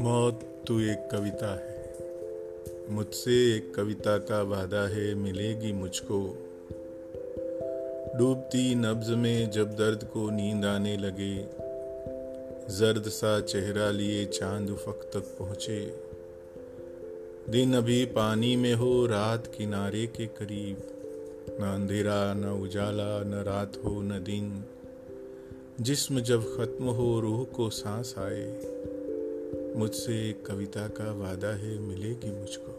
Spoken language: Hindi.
मौत तू एक कविता है। मुझसे एक कविता का वादा है, मिलेगी मुझको। डूबती नब्ज में जब दर्द को नींद आने लगे, जर्द सा चेहरा लिए चाँद उफक तक पहुँचे। दिन अभी पानी में हो, रात किनारे के करीब। न अंधेरा, न उजाला, न रात हो, न दिन। जिस्म जब खत्म हो, रूह को सांस आए। मुझसे एक कविता का वादा है मिलेगी मुझको।